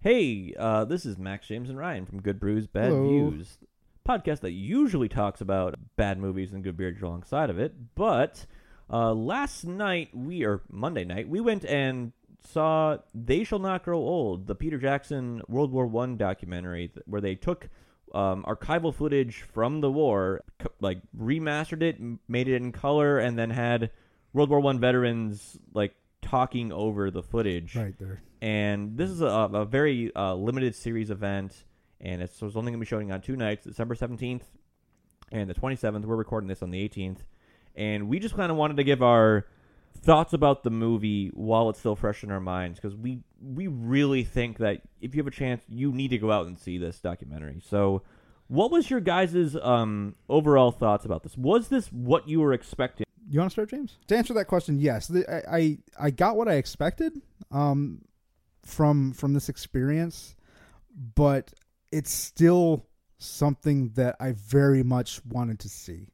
Hey, uh, this is Max James and Ryan from Good Brews, Bad Hello. Views, podcast that usually talks about bad movies and good beers alongside of it. But uh, last night, we or Monday night, we went and saw "They Shall Not Grow Old," the Peter Jackson World War One documentary, where they took um, archival footage from the war, c- like remastered it, m- made it in color, and then had World War One veterans like talking over the footage Right there. And this is a, a very uh, limited series event, and it's, it's only going to be showing on two nights, December seventeenth and the twenty seventh. We're recording this on the eighteenth, and we just kind of wanted to give our thoughts about the movie while it's still fresh in our minds because we we really think that if you have a chance, you need to go out and see this documentary. So. What was your guys' um, overall thoughts about this? Was this what you were expecting? You want to start, James? To answer that question, yes. The, I, I I got what I expected um, from from this experience, but it's still something that I very much wanted to see.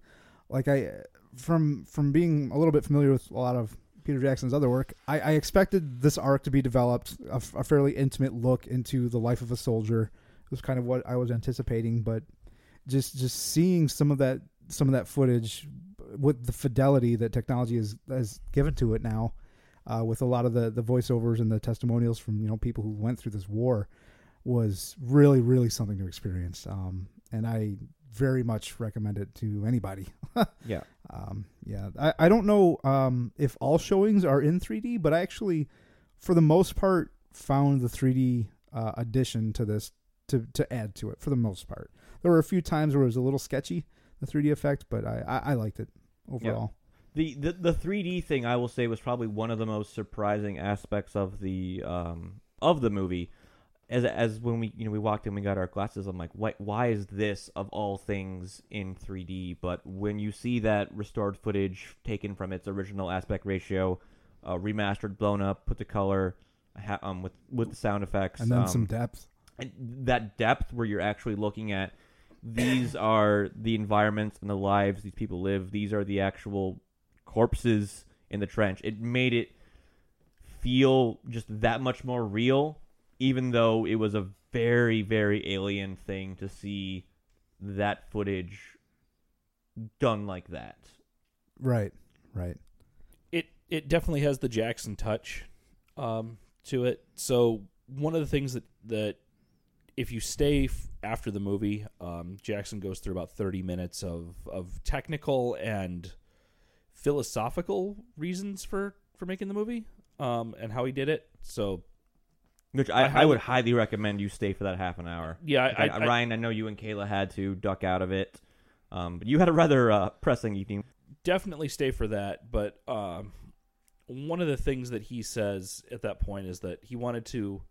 Like I from from being a little bit familiar with a lot of Peter Jackson's other work, I, I expected this arc to be developed, a, a fairly intimate look into the life of a soldier. It was kind of what I was anticipating, but just just seeing some of that some of that footage with the fidelity that technology has has given to it now, uh, with a lot of the the voiceovers and the testimonials from you know people who went through this war, was really really something to experience. Um, and I very much recommend it to anybody. Yeah. Um, yeah, I, I don't know um, if all showings are in 3D, but I actually, for the most part, found the 3D uh, addition to this to to add to it. For the most part, there were a few times where it was a little sketchy, the 3D effect, but I I, I liked it overall. The, the the 3D thing I will say was probably one of the most surprising aspects of the um of the movie. As as when we you know we walked in we got our glasses I'm like why why is this of all things in 3D but when you see that restored footage taken from its original aspect ratio uh, remastered blown up put to color ha- um with with the sound effects And then um, some depth. and that depth where you're actually looking at these are the environments and the lives these people live these are the actual corpses in the trench it made it feel just that much more real even though it was a very very alien thing to see that footage done like that Right, right. it it definitely has the Jackson touch um, to it. So one of the things that that if you stay f- after the movie, um, Jackson goes through about thirty minutes of of technical and philosophical reasons for for making the movie um, and how he did it. So which I I, I, would highly recommend you stay for that half an hour yeah, I, I- I, Ryan I know you and Kayla had to duck out of it um, but you had a rather uh, pressing evening definitely stay for that. But um, one of the things that he says at that point is that he wanted to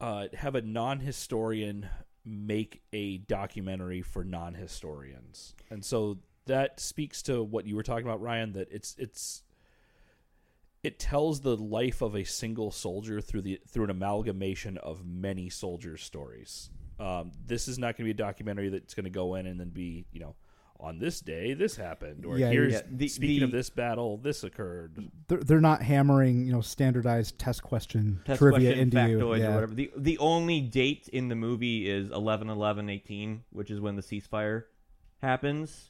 uh, have a non-historian make a documentary for non-historians, and so that speaks to what you were talking about, Ryan. That it's it's it tells the life of a single soldier through the through an amalgamation of many soldiers' stories. Um, this is not going to be a documentary that's going to go in and then be you know on this day this happened or Yeah, here's yeah. The- speaking the- of this battle this occurred. They're, they're not hammering you know standardized test question test trivia question, into you. Yeah. or whatever. The the only date in the movie is 11 11 18, which is when the ceasefire happens.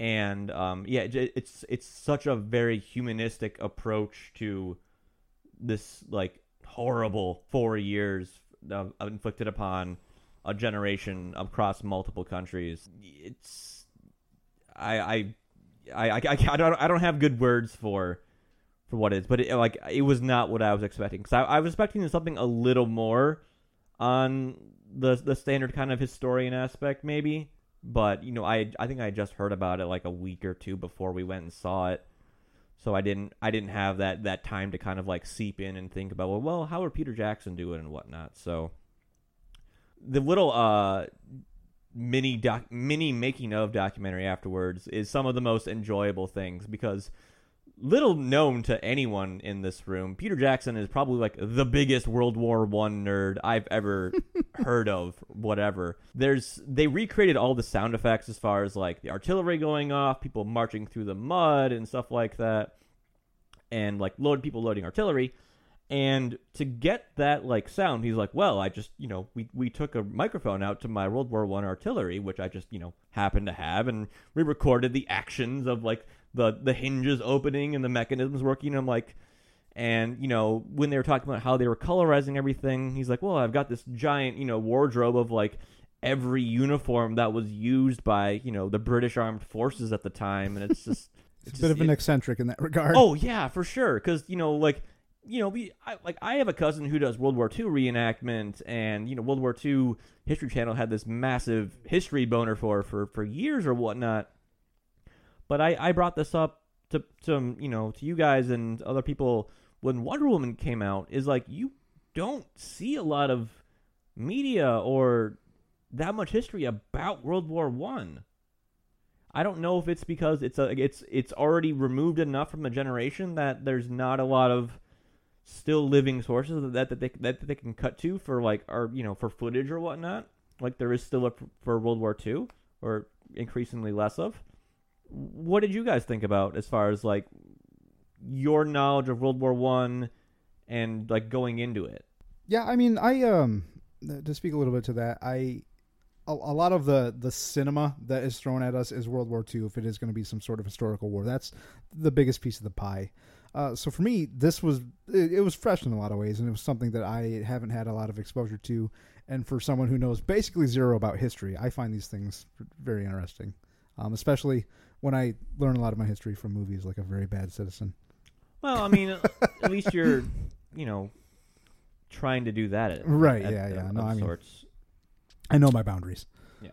And um, yeah, it- it's it's such a very humanistic approach to this like horrible four years uh, inflicted upon a generation across multiple countries. It's I I I I, I don't I don't have good words for for what it is, but it, like it was not what I was expecting. Because I, I was expecting something a little more on the the standard kind of historian aspect, maybe. But you know, I I think I just heard about it like a week or two before we went and saw it, so I didn't I didn't have that that time to kind of like seep in and think about well, well how would Peter Jackson do it and whatnot. So the little uh mini doc mini making of documentary afterwards is some of the most enjoyable things because little known to anyone in this room, Peter Jackson is probably like the biggest World War One nerd I've ever heard of. Whatever. There's they recreated all the sound effects as far as like the artillery going off, people marching through the mud and stuff like that, and like load people loading artillery. And to get that like sound, he's like, "Well, I just, you know, we we took a microphone out to my World War One artillery, which I just, you know, happened to have, and we recorded the actions of like the the hinges opening and the mechanisms working." I'm like, and you know, when they were talking about how they were colorizing everything, he's like, "Well, I've got this giant, you know, wardrobe of like every uniform that was used by, you know, the British Armed Forces at the time," and it's just It's a bit of an it- eccentric in that regard. Oh yeah, for sure. Because you know, like you know, we I, like I have a cousin who does World War II reenactment, and you know, World War II History Channel had this massive history boner for for for years or whatnot. But I I brought this up to to um, you know to you guys and other people when Wonder Woman came out is like you don't see a lot of media or that much history about World War One. I don't know if it's because it's a it's it's already removed enough from the generation that there's not a lot of still living sources that that they that they can cut to for like or you know for footage or whatnot. Like there is still a for World War II or increasingly less of. What did you guys think about as far as like your knowledge of World War One and like going into it? Yeah, I mean, I um to speak a little bit to that, I a, a lot of the the cinema that is thrown at us is World War II. If it is going to be some sort of historical war, that's the biggest piece of the pie. Uh, so for me, this was it, it was fresh in a lot of ways, and it was something that I haven't had a lot of exposure to. And for someone who knows basically zero about history, I find these things very interesting, um, especially when I learn a lot of my history from movies like A Very Bad Citizen. Well, I mean, at least you're, you know, trying to do that. At, Right, at- yeah, yeah. of No, I mean- sorts. I know my boundaries. Yeah.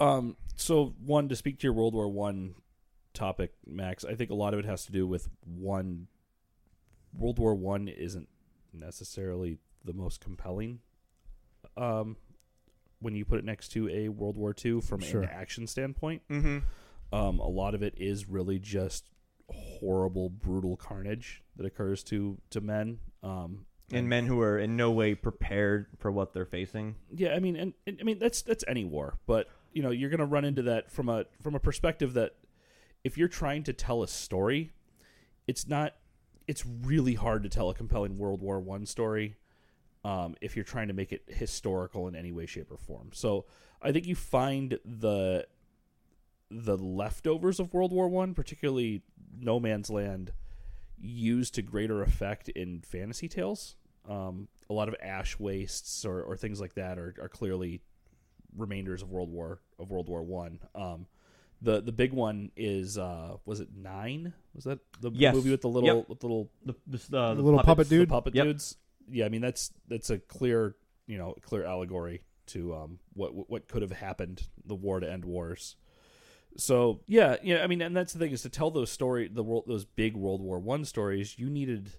Um, so one to speak to your World War One topic, Max. I think a lot of it has to do with one. World War One isn't necessarily the most compelling. Um, when you put it next to a World War Two from Sure. an action standpoint, Mm-hmm. Um, a lot of it is really just horrible, brutal carnage that occurs to to men. Um, And men who are in no way prepared for what they're facing. Yeah, I mean, and, and I mean that's that's any war, but you know you're going to run into that from a from a perspective that if you're trying to tell a story, it's not. It's really hard to tell a compelling World War One story um, if you're trying to make it historical in any way, shape, or form. So I think you find the the leftovers of World War One, particularly No Man's Land, used to greater effect in fantasy tales. Um, a lot of ash wastes or, or things like that are, are clearly remainders of World War of World War One. Um, the the big one is uh, was it nine? Was that the Yes. movie with the little Yep. with the little The, this, uh, The little puppet dude? the puppet Yep. dudes? Yeah, I mean that's that's a clear you know clear allegory to um, what what could have happened the war to end wars. So yeah, yeah. I mean, and that's the thing is to tell those story, the world, those big World War One stories. You needed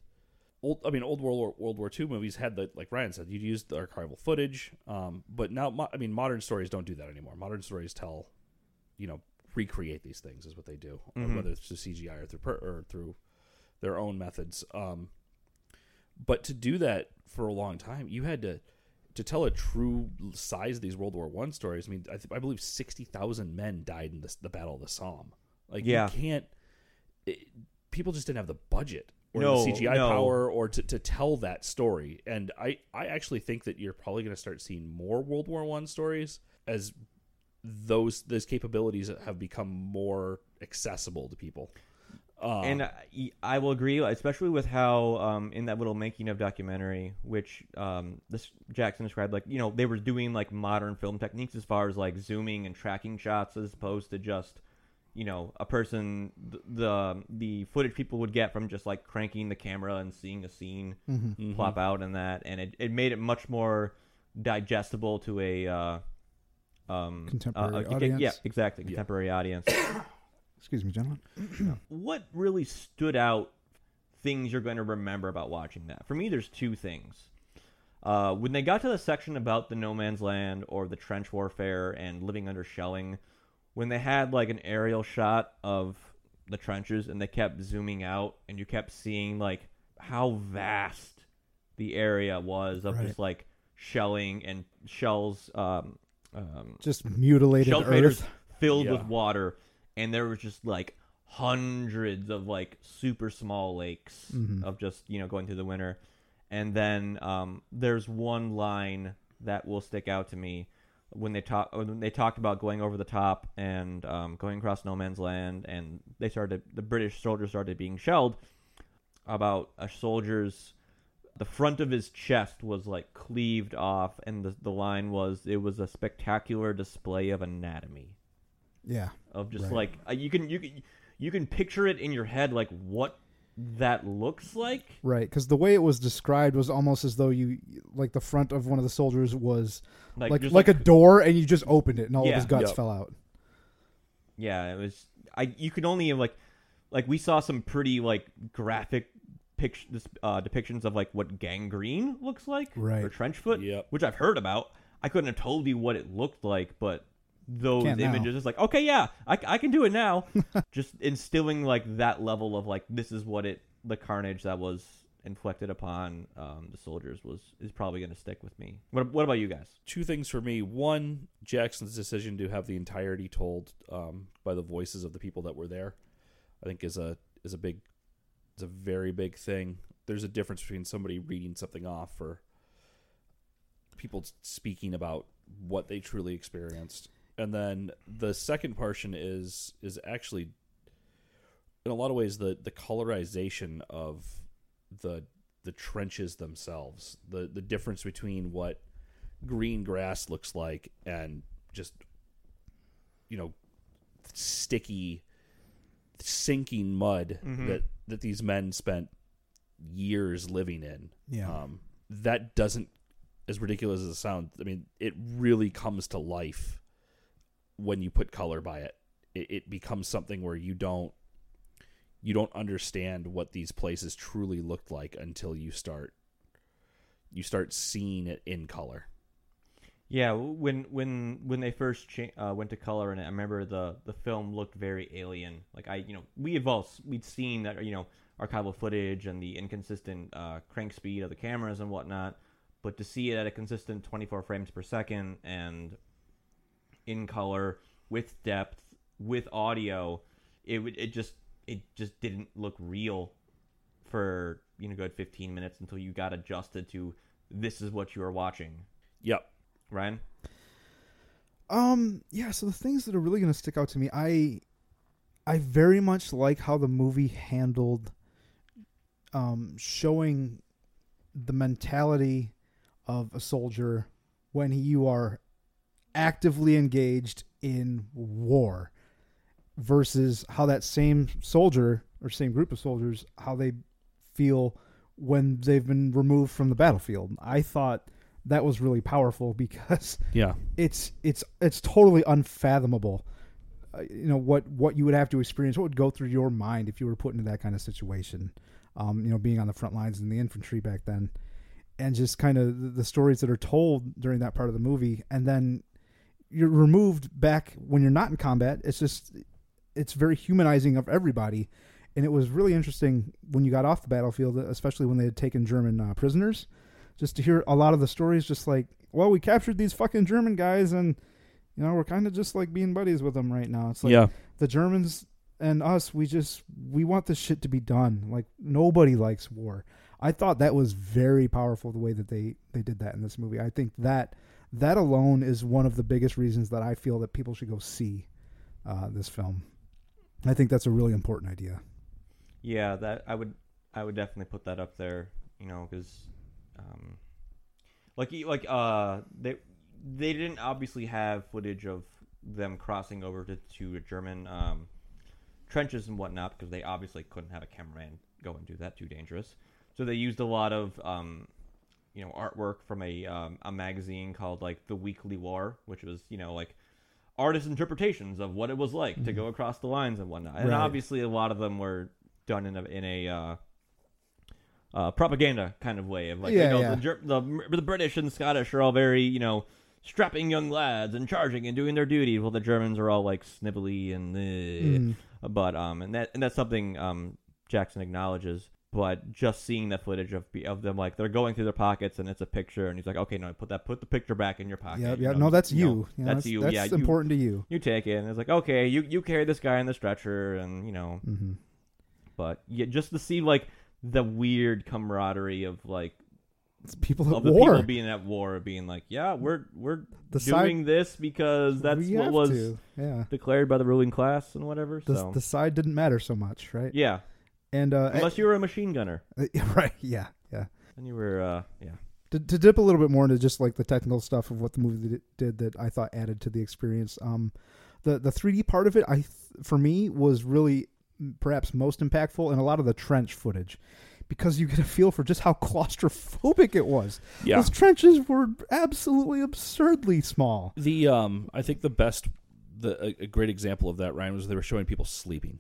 old. I mean, old World War World War Two movies had the like Ryan said, you used the archival footage. Um, but now, mo- I mean, modern stories don't do that anymore. Modern stories tell, you know, recreate these things is what they do, uh, Mhm. whether it's through CGI or through per, or through their own methods. Um, but to do that for a long time, you had to to tell a true size of these World War One stories. I mean, I, th- I believe sixty thousand men died in this, the Battle of the Somme. Like, Yeah. you can't. It, people just didn't have the budget or No, the CGI no. power or to, to tell that story. And I, I actually think that you're probably going to start seeing more World War One stories as those those capabilities have become more accessible to people. Um, and I, I will agree, especially with how um, in that little making of documentary, which um, this Jackson described, like you know they were doing like modern film techniques as far as like zooming and tracking shots, as opposed to just you know a person the the, the footage people would get from just like cranking the camera and seeing a scene Mm-hmm. mhm. plop out and that, and it, it made it much more digestible to a uh, um, Contemporary uh, audience. Yeah, exactly, Yeah. contemporary audience Excuse me, gentlemen. what really stood out things you're going to remember about watching that for me there's two things uh, when they got to the section about the no man's land or the trench warfare and living under shelling when they had like an aerial shot of the trenches and they kept zooming out and you kept seeing like how vast the area was of Right. just like shelling and shells um, um, Just mutilated earth. filled Yeah. with water, and there was just like hundreds of like super small lakes Mhm. of just you know going through the winter, and then um, there's one line that will stick out to me when they talk when they talked about going over the top and um, going across no man's land, and they started the British soldiers started being shelled. About a soldier's the front of his chest was like cleaved off, and the the line was it was a spectacular display of anatomy Yeah. of just Right. like uh, you can you can you can picture it in your head like what that looks like. Right, because the way it was described was almost as though you, like, the front of one of the soldiers was Like like just like, a door, and you just opened it, and all Yeah. of his guts Yep. fell out. Yeah, it was. I you could only like, like we saw some pretty like graphic pict- this, uh, depictions of like what gangrene looks like, Right. or trench foot, Yep. which I've heard about. I couldn't have told you what it looked like, but those Can't now. images, it's like okay, yeah, I, I can do it now. Just instilling like that level of like this is what it the carnage that was inflicted upon um, the soldiers was is probably going to stick with me. What what about you guys? two things for me. One, Jackson's decision to have the entirety told um, by the voices of the people that were there, I think is a is a big, is a very big thing. There's a difference between somebody reading something off or people speaking about what they truly experienced. And then the second portion is is actually in a lot of ways the the colorization of the the trenches themselves. The the difference between what green grass looks like and just you know sticky sinking mud Mhm. that that these men spent years living in Yeah. um, that doesn't as ridiculous as it sounds i mean it really comes to life when you put color by it. it it becomes something where you don't you don't understand what these places truly looked like until you start you start seeing it in color Yeah, when when when they first cha- uh, went to color it, I remember the the film looked very alien. Like I, you know, we have all we'd seen that you know archival footage and the inconsistent uh, crank speed of the cameras and whatnot, but to see it at a consistent 24 frames per second and in color with depth with audio, it would it just it just didn't look real for you know good 15 minutes until you got adjusted to this is what you are watching. yep Ryan. Um, yeah, so the things that are really going to stick out to me, I I very much like how the movie handled um showing the mentality of a soldier when you are actively engaged in war versus how that same soldier or same group of soldiers how they feel when they've been removed from the battlefield. I thought that was really powerful because yeah it's it's it's totally unfathomable. Uh, you know what what you would have to experience, what would go through your mind if you were put into that kind of situation. Um, you know, being on the front lines in the infantry back then, and just kind of the, the stories that are told during that part of the movie, and then you're removed back when you're not in combat. It's just it's very humanizing of everybody, and it was really interesting when you got off the battlefield, especially when they had taken German uh, prisoners just to hear a lot of the stories just like well we captured these fucking german guys and you know we're kind of just like being buddies with them right now. It's like yeah. the germans and us we just we want this shit to be done. Like nobody likes war. I thought that was very powerful the way that they they did that in this movie. I think that that alone is one of the biggest reasons that i feel that people should go see uh, this film i think that's a really important idea Yeah, that I would I would definitely put that up there. You know, because um, like like uh they they didn't obviously have footage of them crossing over to to German um, trenches and whatnot because they obviously couldn't have a cameraman go and do that too dangerous. So they used a lot of um, you know artwork from a um, a magazine called like the Weekly War, which was you know like artist interpretations of what it was like to go across the lines and whatnot. And obviously, a lot of them were done in a in a uh, uh, propaganda kind of way of like Yeah, you know yeah. the, Ger- the the British and Scottish are all very you know strapping young lads and charging and doing their duty, while the Germans are all like snivelly and. eh. Mm. But um, and that and that's something um Jackson acknowledges. But just seeing the footage of of them like they're going through their pockets and it's a picture and he's like, okay, no, put that put the picture back in your pocket. yeah, you yeah. know, No, that's you you. You know, that's you. That's yeah, you- important to you. You take it and it's like, okay, you you carry this guy in the stretcher and you know, hmm but yeah, just to see like the weird camaraderie of like It's people at of the war. people being at war, being like, yeah, we're we're The side- doing this because that's what was. Yeah. declared by the ruling class and whatever. The, so the side didn't matter so much, right? yeah, And uh, unless you were a machine gunner, right, yeah, yeah. then you were uh, yeah. to, to dip a little bit more into just like the technical stuff of what the movie did, did that I thought added to the experience. Um, the the 3D part of it, I th- for me was really perhaps most impactful in a lot of the trench footage, because you get a feel for just how claustrophobic it was. Yeah. Those trenches were absolutely absurdly small. The um, I think the best, the a, a great example of that Ryan was they were showing people sleeping.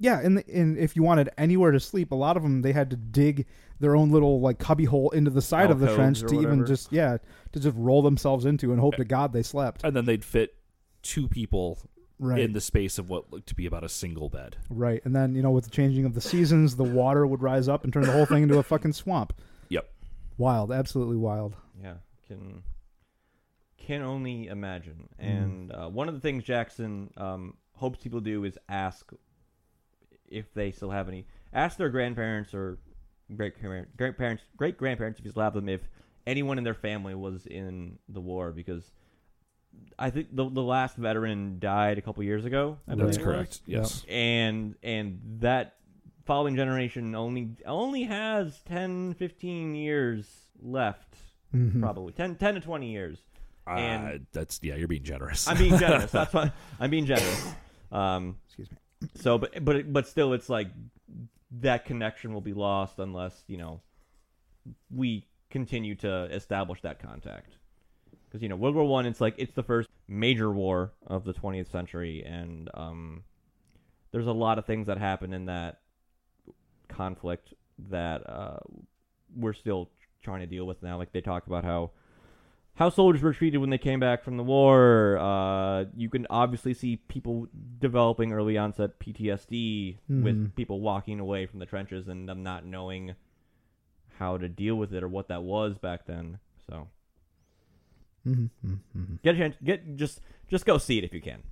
Yeah, and and if you wanted anywhere to sleep, a lot of them they had to dig their own little like cubby hole into the side of the trench or to even just yeah to just roll themselves into and hope to God they slept. and then they'd fit two people Right. in the space of what looked to be about a single bed. Right, and then you know with the changing of the seasons, the water would rise up and turn the whole thing into a fucking swamp. Yep. Wild, absolutely wild. Yeah, can can only imagine. Mm. And uh, one of the things Jackson um, hopes people do is ask if they still have any. Ask their grandparents or great grandparents, great grandparents if you still have them, if anyone in their family was in the war, because I think the the last veteran died a couple years ago. I That's believe it was. correct. Yes. and and that following generation only only has 10 15 years left Mhm. probably 10, 10 to 20 years Uh, And- that's yeah, you're being generous. i'm being generous that's why i'm being generous um Excuse me. So but but but still it's like that connection will be lost unless you know we continue to establish that contact. Because you know world war one it's like it's the first major war of the 20th century and um there's a lot of things that happen in that conflict that uh we're still trying to deal with now. Like they talk about how how soldiers were treated when they came back from the war. Uh, you can obviously see people developing early onset PTSD Mhm. with people walking away from the trenches and them not knowing how to deal with it or what that was back then. So Mhm, mhm, mhm. get a chance, get just just go see it if you can.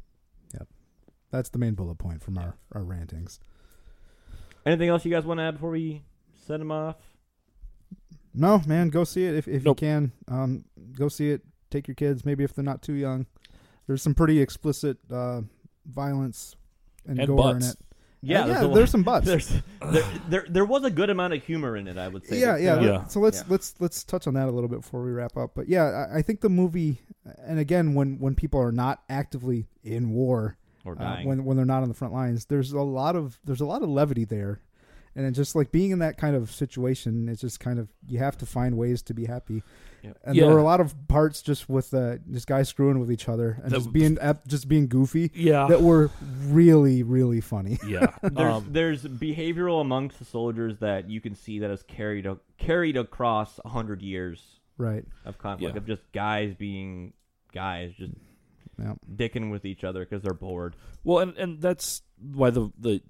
Yep, that's the main bullet point from our our rantings. Anything else you guys want to add before we send them off? No, man, go see it if if Nope. you can. Um, go see it. Take your kids, maybe if they're not too young. There's some pretty explicit uh, violence and, And gore butts. in it. Yeah, Uh, there's, yeah. a lot- There's some butts. there's there, there there was a good amount of humor in it. I would say. yeah, yeah, Yeah. So let's Yeah. let's let's touch on that a little bit before we wrap up. But yeah, I, I think the movie, and again, when when people are not actively in war, Or uh, when when they're not on the front lines, there's a lot of there's a lot of levity there, and it's just like being in that kind of situation, it's just kind of you have to find ways to be happy. Yeah. And Yeah. there were a lot of parts just with uh, just guys screwing with each other and That just being just being goofy Yeah. that were really really funny. yeah. there's Um, there's behavioral amongst the soldiers that you can see that is carried a, carried across a hundred years right. of conflict Yeah. of just guys being guys just Yeah. dicking with each other because they're bored. Well, and and that's why the the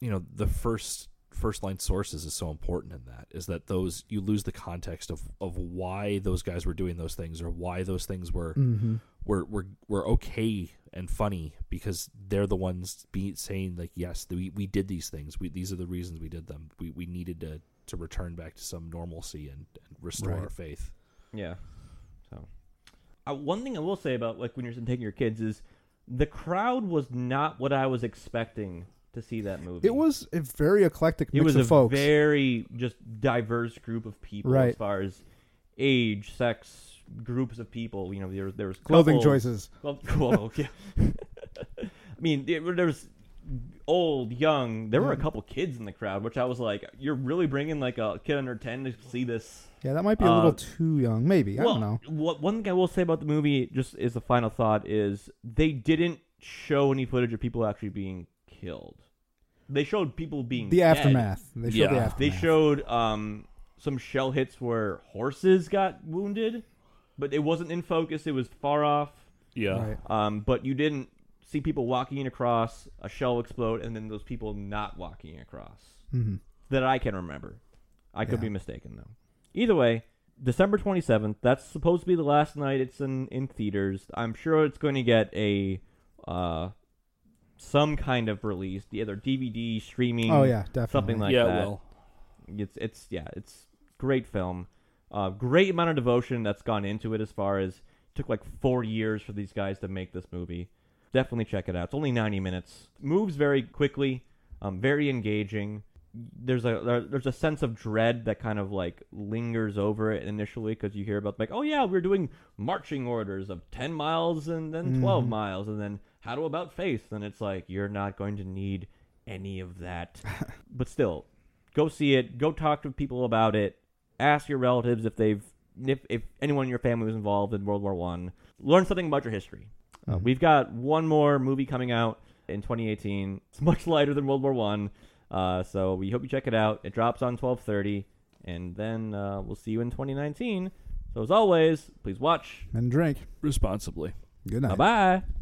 you know the first first line sources is so important in that is that those you lose the context of of why those guys were doing those things or why those things were hmm were were were okay and funny because they're the ones be saying like yes we we did these things we these are the reasons we did them we we needed to to return back to some normalcy and, and restore Right. our faith Yeah. So, uh, one thing I will say about like when you're taking your kids is the crowd was not what I was expecting to see that movie. It was a very eclectic It mix was of a folks. very just diverse group of people Right. as far as age, sex, groups of people. You know, there there was Clothing couples, choices. Well, well yeah. I mean, there, there was old, young. There were a couple kids in the crowd, which I was like, "You're really bringing like a kid under ten to see this." Yeah, that might be a Uh, little too young. Maybe I well, don't know. What one thing I will say about the movie, just as a final thought, is they didn't show any footage of people actually being killed. They showed people being The dead. aftermath. They showed the Yeah. aftermath. They showed um, some shell hits where horses got wounded, but it wasn't in focus. It was far off. yeah Right. Um, but you didn't see people walking across, a shell explode, and then those people not walking across. hmm that I can remember. I could Yeah. be mistaken though. Either way, December 27th. That's supposed to be the last night it's in in theaters. I'm sure it's going to get a uh some kind of release, The either DVD, streaming, Oh yeah, definitely. something like yeah, that. well, It's it's yeah, it's great film. Uh, great amount of devotion that's gone into it. As far as took like four years for these guys to make this movie. Definitely check it out. It's only ninety minutes. Moves very quickly. Um, very engaging. There's a there, there's a sense of dread that kind of like lingers over it initially because you hear about like oh yeah we're doing marching orders of ten miles and then 12 Mhm. miles and then how to about face then it's like you're not going to need any of that. But still go see it. Go talk to people about it. Ask your relatives if they've if, if anyone in your family was involved in world war one. Learn something about your history. Uh, Mhm. we've got one more movie coming out in 2018 it's much lighter than world war one. Uh, so we hope you check it out. It drops on 1230 and then uh, we'll see you in 2019 so as always please watch and drink. responsibly. Good night. bye bye